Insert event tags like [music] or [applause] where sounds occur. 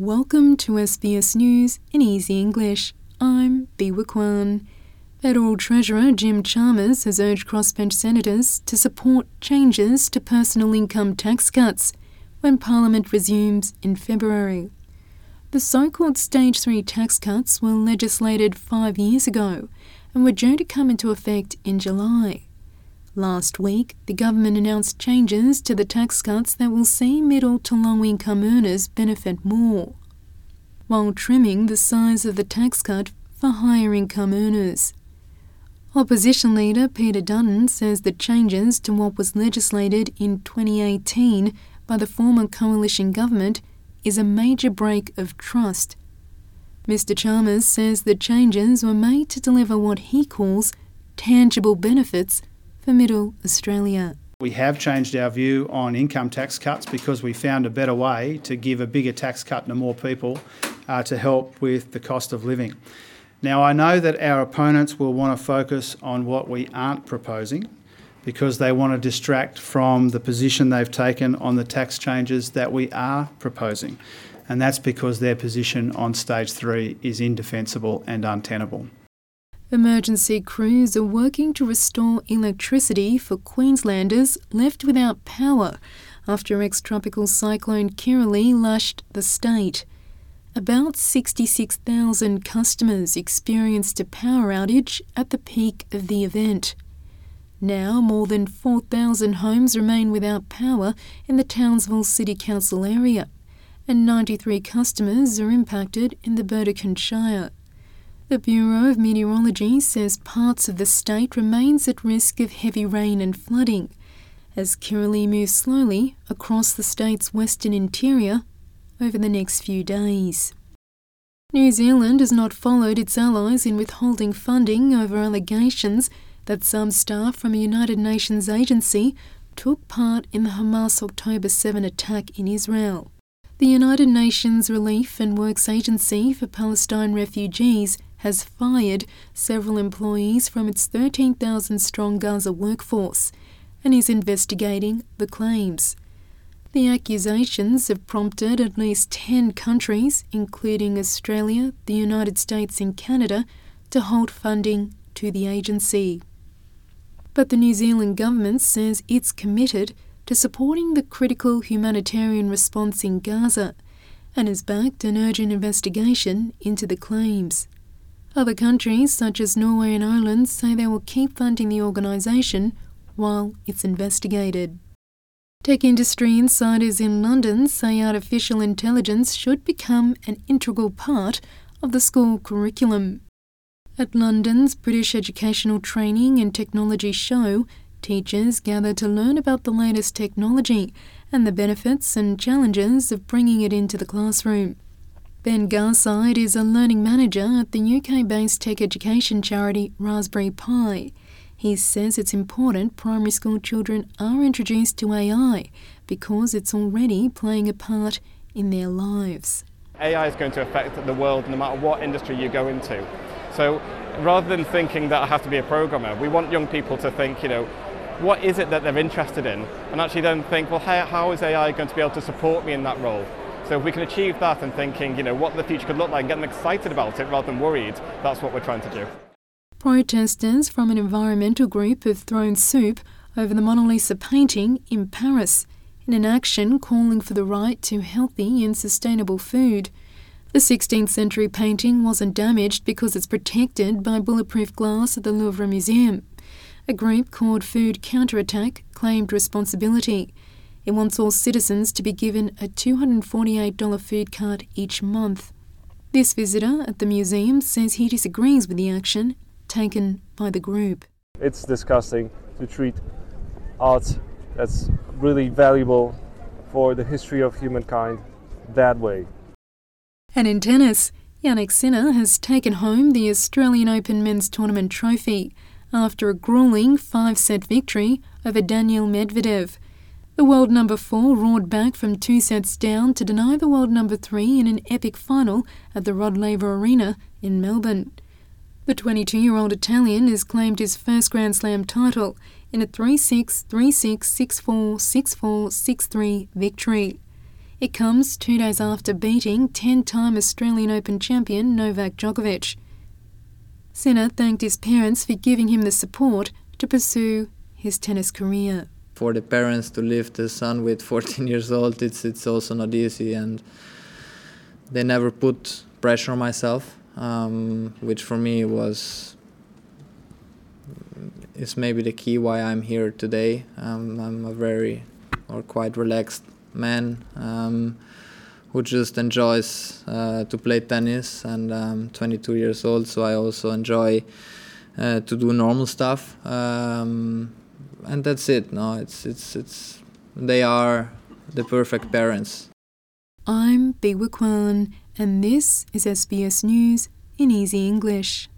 Welcome to SBS News in Easy English. I'm Biwa Kwan. Federal Treasurer Jim Chalmers has urged crossbench senators to support changes to personal income tax cuts when Parliament resumes in February. The so called Stage 3 tax cuts were legislated five years ago and were due to come into effect in July. Last week, the government announced changes to the tax cuts that will see middle to low income earners benefit more, while trimming the size of the tax cut for higher income earners. Opposition leader Peter Dutton says the changes to what was legislated in 2018 by the former coalition government is a major break of trust. Mr. Chalmers says the changes were made to deliver what he calls tangible benefits Middle Australia. We have changed our view on income tax cuts because we found a better way to give a bigger tax cut to more people uh, to help with the cost of living. Now, I know that our opponents will want to focus on what we aren't proposing because they want to distract from the position they've taken on the tax changes that we are proposing. And that's because their position on stage three is indefensible and untenable. Emergency crews are working to restore electricity for Queenslanders left without power after ex tropical cyclone Kirrily lashed the state. About 66,000 customers experienced a power outage at the peak of the event. Now, more than 4,000 homes remain without power in the Townsville City Council area, and 93 customers are impacted in the Burdekin Shire. The Bureau of Meteorology says parts of the state remains at risk of heavy rain and flooding as Kirrily moves slowly across the state's western interior over the next few days. New Zealand has not followed its allies in withholding funding over allegations that some staff from a United Nations agency took part in the Hamas October 7 attack in Israel. The United Nations Relief and Works Agency for Palestine Refugees has fired several employees from its 13,000 strong Gaza workforce and is investigating the claims. The accusations have prompted at least 10 countries, including Australia, the United States, and Canada, to halt funding to the agency. But the New Zealand government says it's committed to supporting the critical humanitarian response in Gaza and has backed an urgent investigation into the claims. Other countries, such as Norway and Ireland, say they will keep funding the organisation while it's investigated. Tech industry insiders in London say artificial intelligence should become an integral part of the school curriculum. At London's British Educational Training and Technology Show, teachers gather to learn about the latest technology and the benefits and challenges of bringing it into the classroom. Ben Garside is a learning manager at the UK based tech education charity Raspberry Pi. He says it's important primary school children are introduced to AI because it's already playing a part in their lives. AI is going to affect the world no matter what industry you go into. So rather than thinking that I have to be a programmer, we want young people to think, you know, what is it that they're interested in? And actually then think, well, how, how is AI going to be able to support me in that role? So if we can achieve that and thinking, you know, what the future could look like, and getting excited about it rather than worried, that's what we're trying to do. Protesters from an environmental group have thrown soup over the Mona Lisa painting in Paris in an action calling for the right to healthy and sustainable food. The 16th century painting wasn't damaged because it's protected by bulletproof glass at the Louvre Museum. A group called Food Counterattack claimed responsibility. It wants all citizens to be given a $248 food card each month. This visitor at the museum says he disagrees with the action taken by the group. It's disgusting to treat art that's really valuable for the history of humankind that way. And in tennis, Jannik Sinner has taken home the Australian Open Men's Tournament trophy after a grueling five set victory over Daniil Medvedev. The world number four roared back from two sets down to deny the world number three in an epic final at the Rod Laver Arena in Melbourne. The 22 year old Italian has claimed his first Grand Slam title in a 3 6, 3 6, 6 4, 6 4, 6 3 victory. It comes two days after beating 10 time Australian Open champion Novak Djokovic. Sinner thanked his parents for giving him the support to pursue his tennis career. For the parents to leave the son with 14 [laughs] years old, it's it's also not easy, and they never put pressure on myself, um, which for me was is maybe the key why I'm here today. Um, I'm a very or quite relaxed man um, who just enjoys uh, to play tennis, and I'm 22 years old, so I also enjoy uh, to do normal stuff. Um, and that's it. No, it's it's it's they are the perfect parents. I'm Biwa Kwan, and this is SBS News in Easy English.